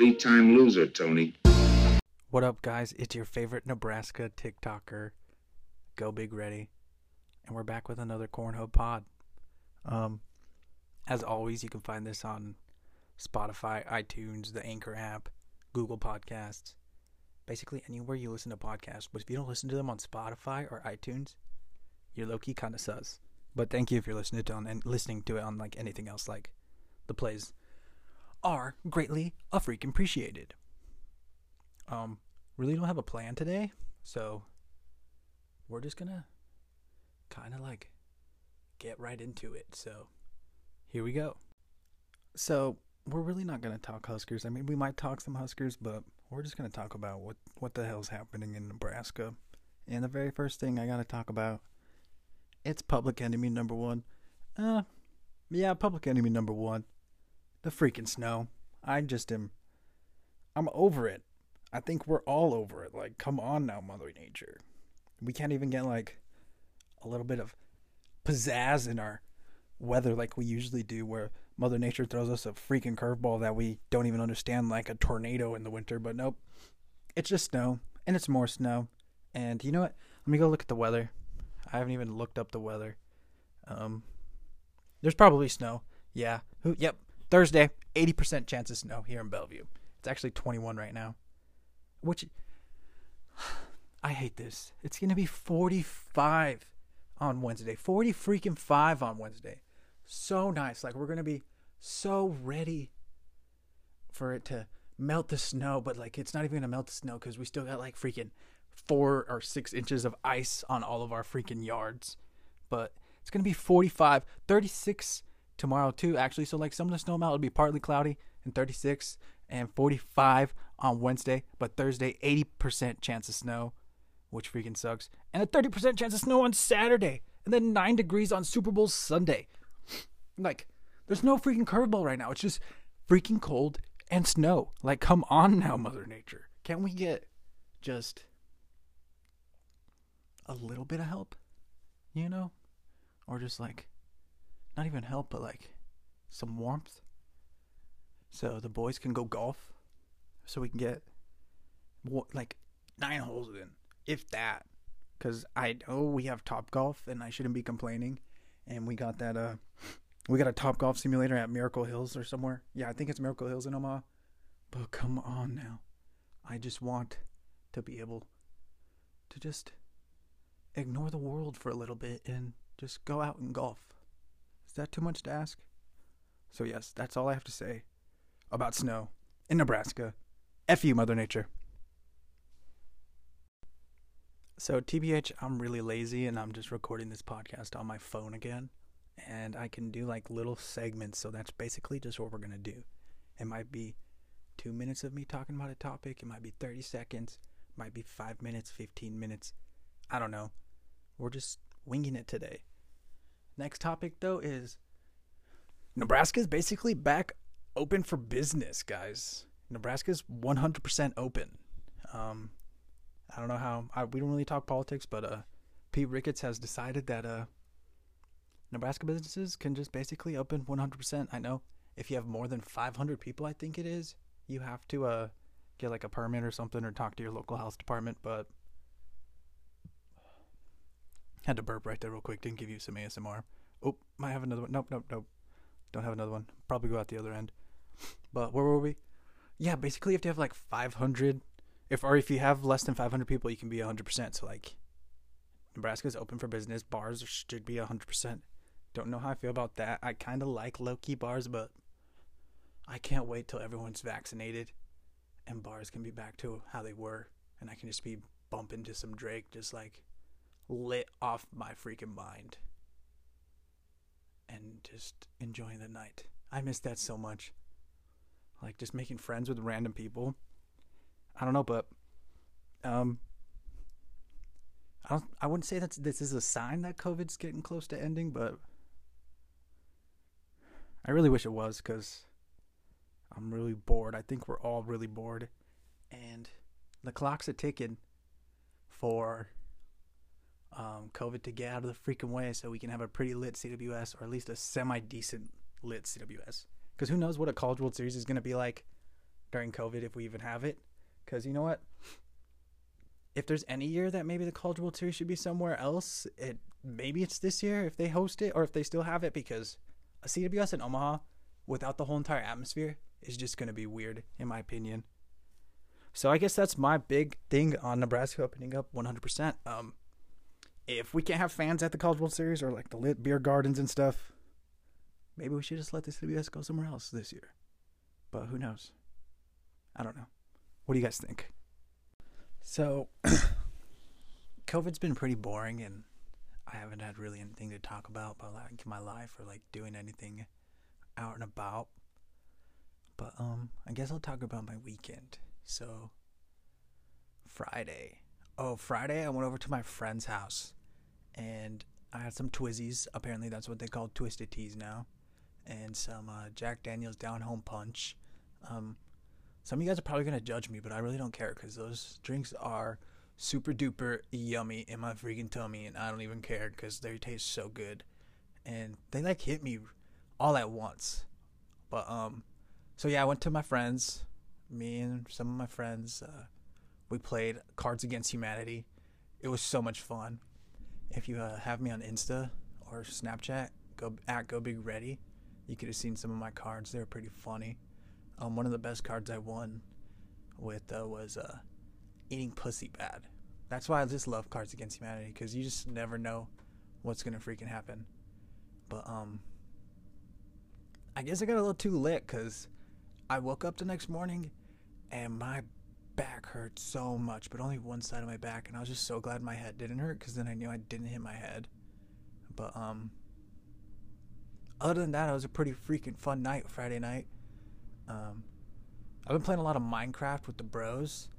three time loser, Tony. What up, guys? It's your favorite Nebraska TikToker, Go Big Ready, and we're back with another Cornhole Pod. Um, as always, you can find this on Spotify, iTunes, the Anchor app, Google Podcasts, basically anywhere you listen to podcasts. But if you don't listen to them on Spotify or iTunes, you're low key kind of sus. But thank you if you're listening to it on and listening to it on like anything else. Like the plays are greatly a freaking appreciated. Um, really don't have a plan today, so we're just gonna kind of like get right into it. So here we go. So we're really not gonna talk Huskers. I mean, we might talk some Huskers, but we're just gonna talk about what what the hell's happening in Nebraska. And the very first thing I gotta talk about, it's public enemy number one. Uh, yeah, public enemy number one. The freaking snow. I just am. I'm over it. I think we're all over it. Like, come on now, Mother Nature. We can't even get like a little bit of pizzazz in our weather like we usually do, where Mother Nature throws us a freaking curveball that we don't even understand, like a tornado in the winter. But nope, it's just snow, and it's more snow. And you know what? Let me go look at the weather. I haven't even looked up the weather. Um, there's probably snow. Yeah. Who? Yep. Thursday, 80% chance of snow here in Bellevue. It's actually 21 right now. Which I hate this. It's going to be 45 on Wednesday. 40 freaking 5 on Wednesday. So nice. Like we're going to be so ready for it to melt the snow, but like it's not even going to melt the snow cuz we still got like freaking 4 or 6 inches of ice on all of our freaking yards. But it's going to be 45, 36 tomorrow too actually. So like some of the snow amount will be partly cloudy and 36 and 45 on Wednesday, but Thursday 80% chance of snow, which freaking sucks, and a 30% chance of snow on Saturday, and then 9 degrees on Super Bowl Sunday. Like there's no freaking curveball right now. It's just freaking cold and snow. Like come on now, mother nature. Can't we get just a little bit of help? You know? Or just like not even help, but like some warmth. So the boys can go golf. So we can get like nine holes in, if that. Because I know we have Top Golf, and I shouldn't be complaining. And we got that. Uh, we got a Top Golf simulator at Miracle Hills or somewhere. Yeah, I think it's Miracle Hills in Omaha. But come on now, I just want to be able to just ignore the world for a little bit and just go out and golf. Is that too much to ask? So, yes, that's all I have to say about snow in Nebraska. F you, Mother Nature. So, TBH, I'm really lazy and I'm just recording this podcast on my phone again. And I can do like little segments. So, that's basically just what we're going to do. It might be two minutes of me talking about a topic, it might be 30 seconds, might be five minutes, 15 minutes. I don't know. We're just winging it today. Next topic, though, is Nebraska's basically back open for business, guys. Nebraska's 100% open. Um, I don't know how, I, we don't really talk politics, but uh, Pete Ricketts has decided that uh, Nebraska businesses can just basically open 100%. I know if you have more than 500 people, I think it is, you have to uh, get like a permit or something or talk to your local health department, but had to burp right there real quick. Didn't give you some ASMR. Oh, might have another one. Nope, nope, nope. Don't have another one. Probably go out the other end. But where were we? Yeah, basically, you have like 500. If or if you have less than 500 people, you can be 100%. So like, Nebraska's open for business. Bars should be 100%. Don't know how I feel about that. I kind of like low key bars, but I can't wait till everyone's vaccinated and bars can be back to how they were, and I can just be bumping to some Drake, just like lit off my freaking mind and just enjoying the night. I miss that so much. Like just making friends with random people. I don't know, but um I don't I wouldn't say that this is a sign that COVID's getting close to ending, but I really wish it was cuz I'm really bored. I think we're all really bored and the clock's a ticking for um, COVID to get out of the freaking way so we can have a pretty lit CWS or at least a semi decent lit CWS. Because who knows what a College World Series is going to be like during COVID if we even have it. Because you know what? If there's any year that maybe the College World Series should be somewhere else, it maybe it's this year if they host it or if they still have it. Because a CWS in Omaha without the whole entire atmosphere is just going to be weird, in my opinion. So I guess that's my big thing on Nebraska opening up 100%. Um, if we can't have fans at the College World Series or like the lit beer gardens and stuff, maybe we should just let the CBS go somewhere else this year. But who knows? I don't know. What do you guys think? So, COVID's been pretty boring, and I haven't had really anything to talk about about like my life or like doing anything out and about. But um, I guess I'll talk about my weekend. So, Friday. Oh, Friday, I went over to my friend's house and I had some Twizzies. Apparently, that's what they call twisted teas now. And some uh, Jack Daniels Down Home Punch. Um, some of you guys are probably going to judge me, but I really don't care because those drinks are super duper yummy in my freaking tummy, and I don't even care because they taste so good. And they like hit me all at once. But, um, so yeah, I went to my friends me and some of my friends, uh, we played Cards Against Humanity. It was so much fun. If you uh, have me on Insta or Snapchat, go at Go Big Ready. You could have seen some of my cards. They were pretty funny. Um, one of the best cards I won with uh, was uh, eating pussy bad. That's why I just love Cards Against Humanity because you just never know what's gonna freaking happen. But um, I guess I got a little too lit because I woke up the next morning and my back hurt so much, but only one side of my back, and I was just so glad my head didn't hurt because then I knew I didn't hit my head. But um, other than that, it was a pretty freaking fun night Friday night. Um, I've been playing a lot of Minecraft with the bros.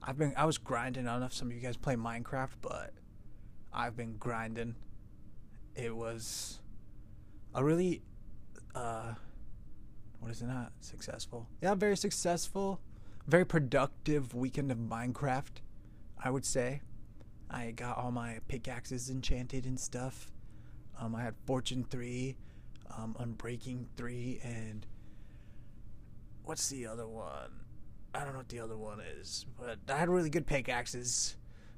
I've been I was grinding. I don't know if some of you guys play Minecraft, but I've been grinding. It was a really uh, what is it not successful? Yeah, very successful very productive weekend of Minecraft, I would say. I got all my pickaxes enchanted and stuff. Um, I had Fortune 3, um, Unbreaking 3, and what's the other one? I don't know what the other one is, but I had really good pickaxes.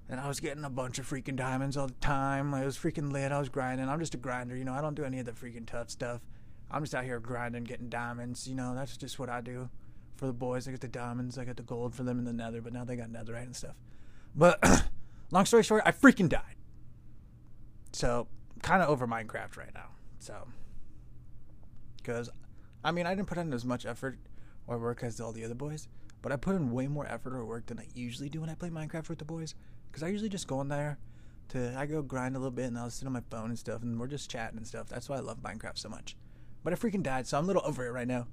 And I was getting a bunch of freaking diamonds all the time. I was freaking lit. I was grinding. I'm just a grinder, you know. I don't do any of the freaking tough stuff. I'm just out here grinding, getting diamonds. You know, that's just what I do for the boys. I got the diamonds. I got the gold for them in the nether, but now they got netherite and stuff. But long story short, I freaking died. So, kind of over Minecraft right now. So, because, I mean, I didn't put in as much effort or work as all the other boys, but I put in way more effort or work than I usually do when I play Minecraft with the boys. Because I usually just go in there to, I go grind a little bit and I'll sit on my phone and stuff, and we're just chatting and stuff. That's why I love Minecraft so much. But I freaking died, so I'm a little over it right now.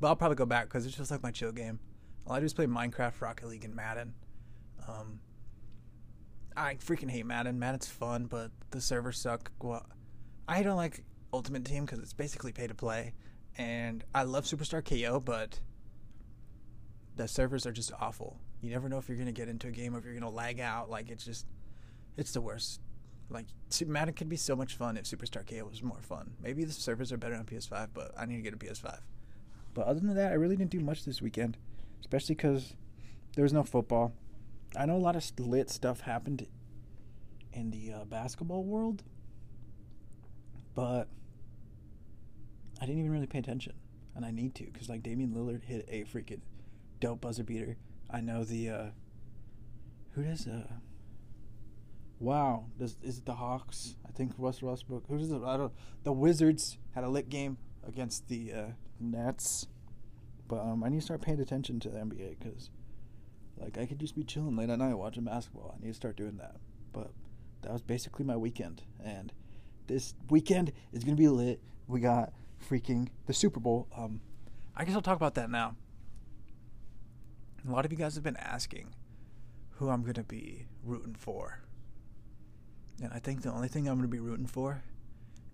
But I'll probably go back because it's just like my chill game. All I do is play Minecraft, Rocket League, and Madden. Um, I freaking hate Madden. Madden's fun, but the servers suck. Well, I don't like Ultimate Team because it's basically pay to play, and I love Superstar KO, but the servers are just awful. You never know if you're gonna get into a game or if you're gonna lag out. Like it's just, it's the worst. Like Madden could be so much fun if Superstar KO was more fun. Maybe the servers are better on PS5, but I need to get a PS5. But other than that, I really didn't do much this weekend, especially because there was no football. I know a lot of lit stuff happened in the uh, basketball world, but I didn't even really pay attention, and I need to because like Damian Lillard hit a freaking dope buzzer beater. I know the uh, who does uh wow does is it the Hawks? I think Russell Westbrook. Who does it? I don't. The Wizards had a lit game against the uh, Nets. But um, I need to start paying attention to the NBA because, like, I could just be chilling late at night watching basketball. I need to start doing that. But that was basically my weekend, and this weekend is gonna be lit. We got freaking the Super Bowl. Um, I guess I'll talk about that now. A lot of you guys have been asking who I'm gonna be rooting for, and I think the only thing I'm gonna be rooting for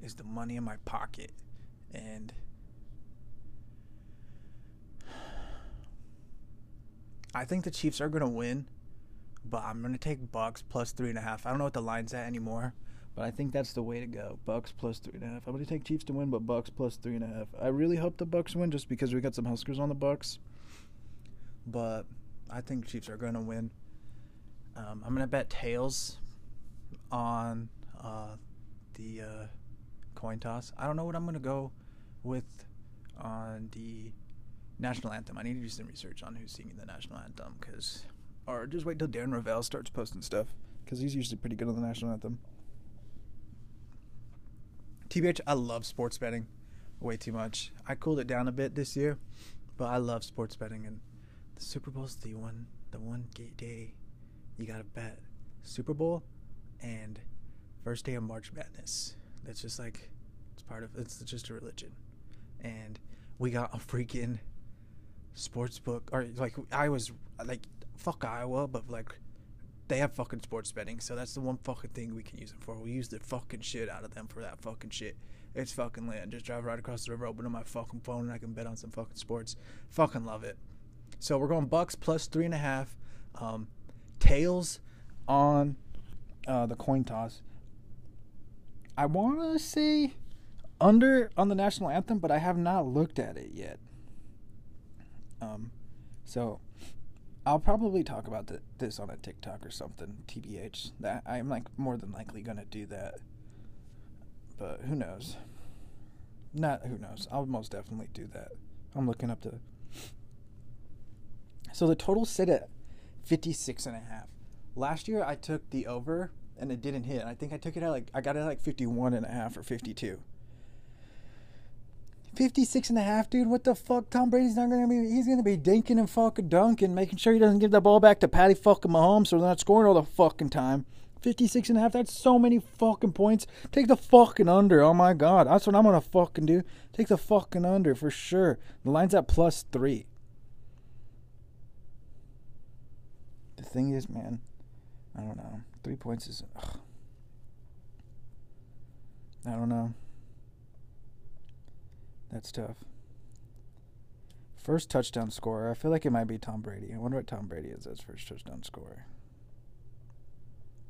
is the money in my pocket, and I think the Chiefs are gonna win, but I'm gonna take Bucs plus three and a half. I don't know what the line's at anymore, but I think that's the way to go. Bucs plus three and a half. I'm gonna take Chiefs to win, but Bucs plus three and a half. I really hope the Bucs win just because we got some Huskers on the Bucs. but I think Chiefs are to win. Um, I'm to bet tails on uh, the uh, coin toss. I don't know what I'm to go with on the national anthem. I need to do some research on who's singing the national anthem because, or just wait till Darren Rovell starts posting stuff because he's usually pretty good on the national anthem. TBH, I love sports betting way too much. I cooled it down a bit this year, but I love sports betting and the Super Bowl's the one the one day you gotta bet. Super Bowl and first day of March Madness. That's just like it's part of it's just a religion. And we got a freaking sports book or like I was like fuck Iowa, but like they have fucking sports betting, so that's the one fucking thing we can use them for. We use the fucking shit out of them for that fucking shit. It's fucking lit. Just drive right across the river, open up my fucking phone, and I can bet on some fucking sports. Fucking love it. So we're going Bucs plus three and a half. Um, tails on uh, the coin toss. I want to say under on the national anthem, but I have not looked at it yet. Um, so I'll probably talk about this on a TikTok or something. TBH, that I'm like more than likely gonna do that, but who knows? Not who knows. I'll most definitely do that. I'm looking up to. So the total sit at 56 and a half. Last year I took the over and it didn't hit. I think I took it at like I got it at like 51 and a half or 52. 56 and a half, dude. What the fuck? Tom Brady's not gonna be. He's gonna be dinking and fucking dunking, making sure he doesn't give the ball back to Patty fucking Mahomes, so they're not scoring all the fucking time. 56 and a half. That's so many fucking points. Take the fucking under. Oh my god, that's what I'm gonna fucking do. Take the fucking under for sure. The line's at plus three. The thing is, man, I don't know. Three points is. Ugh. I don't know. That's tough. First touchdown scorer. I feel like it might be Tom Brady. I wonder what Tom Brady is as first touchdown scorer.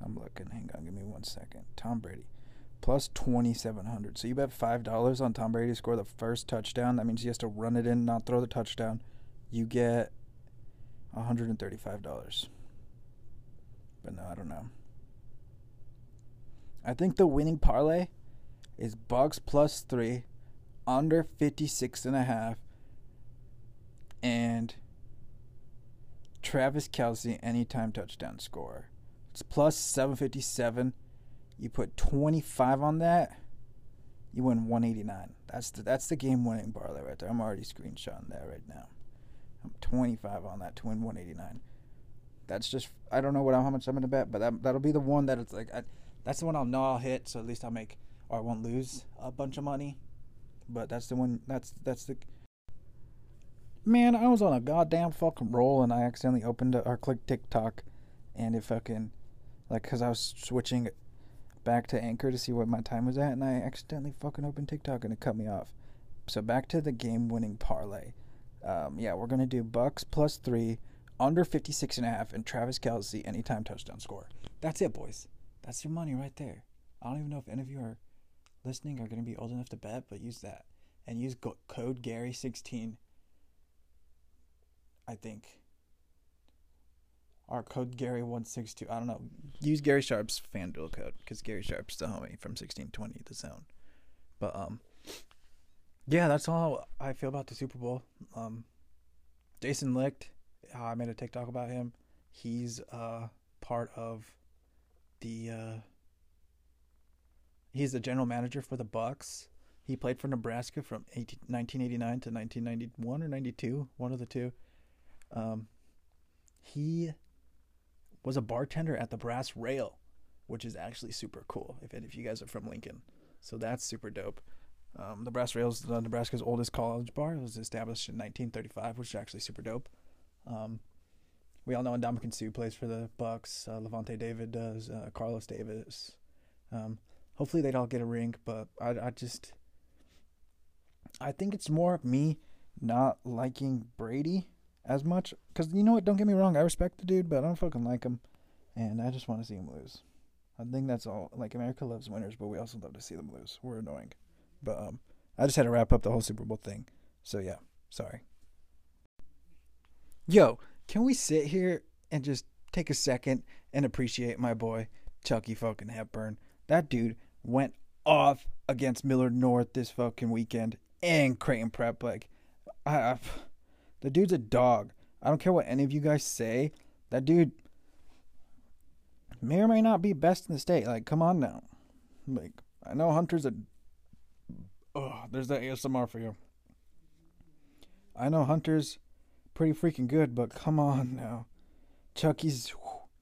I'm looking. Hang on. Give me one second. Tom Brady. Plus 2,700. So you bet $5 on Tom Brady to score the first touchdown. That means he has to run it in, not throw the touchdown. You get $135. But no, I don't know. I think the winning parlay is Bucs plus three under 56 and a half and Travis Kelce anytime touchdown score. It's plus 757. You put 25 on that, you win 189. That's the that's the game winning parlay right there. I'm already screenshotting that right now. I'm 25 on that to win 189. That's just I don't know what how much I'm gonna bet, but that that'll be the one that it's like I, that's the one I'll know I'll hit. So at least I'll make or I won't lose a bunch of money. But that's the one. That's that's the. Man, I was on a goddamn fucking roll and I accidentally opened a, or clicked TikTok, and it fucking, like, cause I was switching back to Anchor to see what my time was at, and I accidentally fucking opened TikTok and it cut me off. So back to the game-winning parlay. Um, yeah, we're gonna do Bucs plus three, under 56 and a half, and Travis Kelce anytime touchdown score. That's it, boys. That's your money right there. I don't even know if any of you are listening are going to be old enough to bet, but use that and use go- code Gary16. I think. Our code Gary162. I don't know. Use Gary Sharp's FanDuel code because Gary Sharp's the homie from 1620 The Zone. But um, yeah, that's all I feel about the Super Bowl. Um, Jason Licht, I made a TikTok about him. He's uh part of the uh He's the general manager for the Bucs. He played for Nebraska from 18, 1989 to 1991 or 92, one of the two. Um, he was a bartender at the Brass Rail, which is actually super cool. If if you guys are from Lincoln, so that's super dope. Um, the Brass Rail is Nebraska's oldest college bar. It was established in 1935, which is actually super dope. Um, we all know Ndamukong Suh plays for the Bucs. Uh, Lavonte David does. Uh, Carlos Davis. Um, hopefully they'd all get a ring, but I, I just I think it's more me not liking Brady as much because you know what? Don't get me wrong, I respect the dude, but I don't fucking like him, and I just want to see him lose. I think that's all. Like America loves winners, but we also love to see them lose. We're annoying, but um, I just had to wrap up the whole Super Bowl thing. So yeah, sorry. Yo, can we sit here and just take a second and appreciate my boy Chucky fucking Hepburn? That dude went off against Millard North this fucking weekend and Creighton Prep. Like, I, I, the dude's a dog. I don't care what any of you guys say. That dude may or may not be best in the state. Like, come on now. Like, I know Hunter's a. Oh, there's that ASMR for you. I know Hunter's pretty freaking good, but come on now. Chucky's.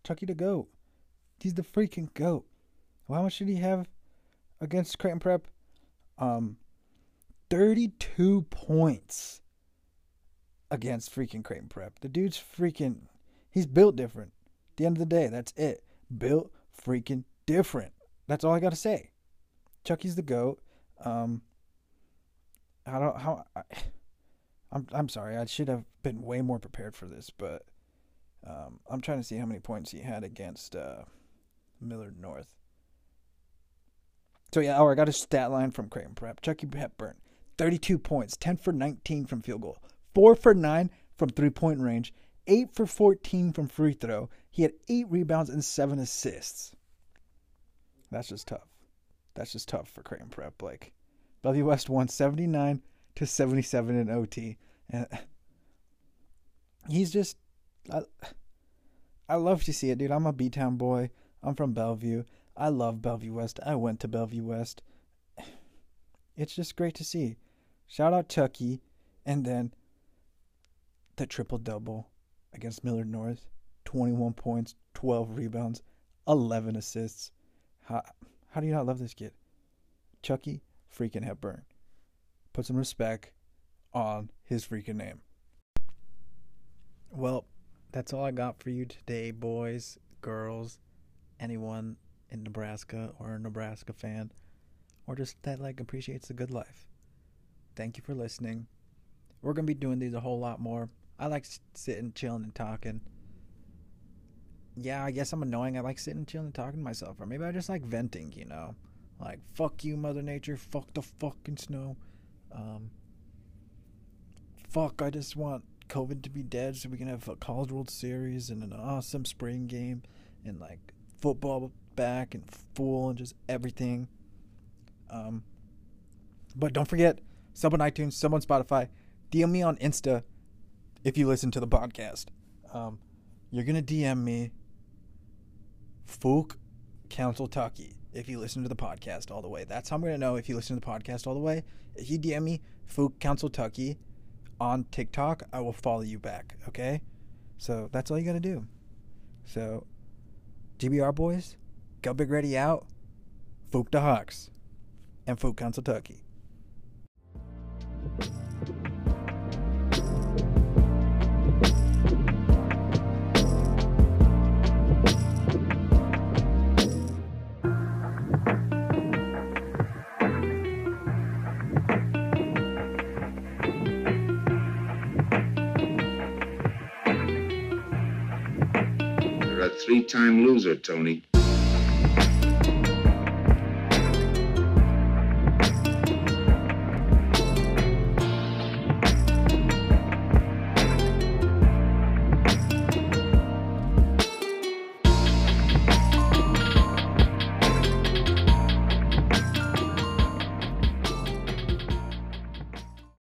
Chucky the GOAT. He's the freaking GOAT. Well, how much did he have against Creighton Prep? Um, 32 points against freaking Creighton Prep. The dude's freaking. He's built different. At the end of the day, that's it. Built freaking different. That's all I got to say. Chucky's the GOAT. Um, I don't how I, I'm I'm sorry. I should have been way more prepared for this, but um, I'm trying to see how many points he had against uh, Millard North. So yeah, oh, I got a stat line from Creighton Prep. Chucky Hepburn, 32 points, 10 for 19 from field goal, 4 for 9 from three-point range, 8 for 14 from free throw. He had 8 rebounds and 7 assists. That's just tough. That's just tough for Creighton Prep. Like Bellevue West won 79 to 77 in OT. And he's just I, I love to see it, dude. I'm a B Town boy. I'm from Bellevue. I love Bellevue West. I went to Bellevue West. It's just great to see. Shout out Chucky. And then the triple double against Millard North 21 points, 12 rebounds, 11 assists. How, how do you not love this kid? Chucky freaking Hepburn. Put some respect on his freaking name. Well, that's all I got for you today, boys, girls, anyone in Nebraska or a Nebraska fan, or just that like appreciates the good life. Thank you for listening. We're gonna be doing these a whole lot more. I like sitting, chilling, and talking. Yeah, I guess I'm annoying. I like sitting, chilling, and talking to myself, or maybe I just like venting. You know, like fuck you, Mother Nature. Fuck the fucking snow. Um, fuck, I just want COVID to be dead so we can have a College World Series and an awesome spring game and like football back and full and just everything. Um, but don't forget, sub on iTunes, sub on Spotify, DM me on Insta if you listen to the podcast. Um, you're gonna DM me Fook Council Tucky if you listen to the podcast all the way. That's how I'm gonna know if you listen to the podcast all the way. If you DM me Fook Council Tucky on TikTok, I will follow you back. Okay, so that's all you gotta do. So, GBR boys, go big ready out. Fook the Hawks and Fook Council A three-time loser, Tony.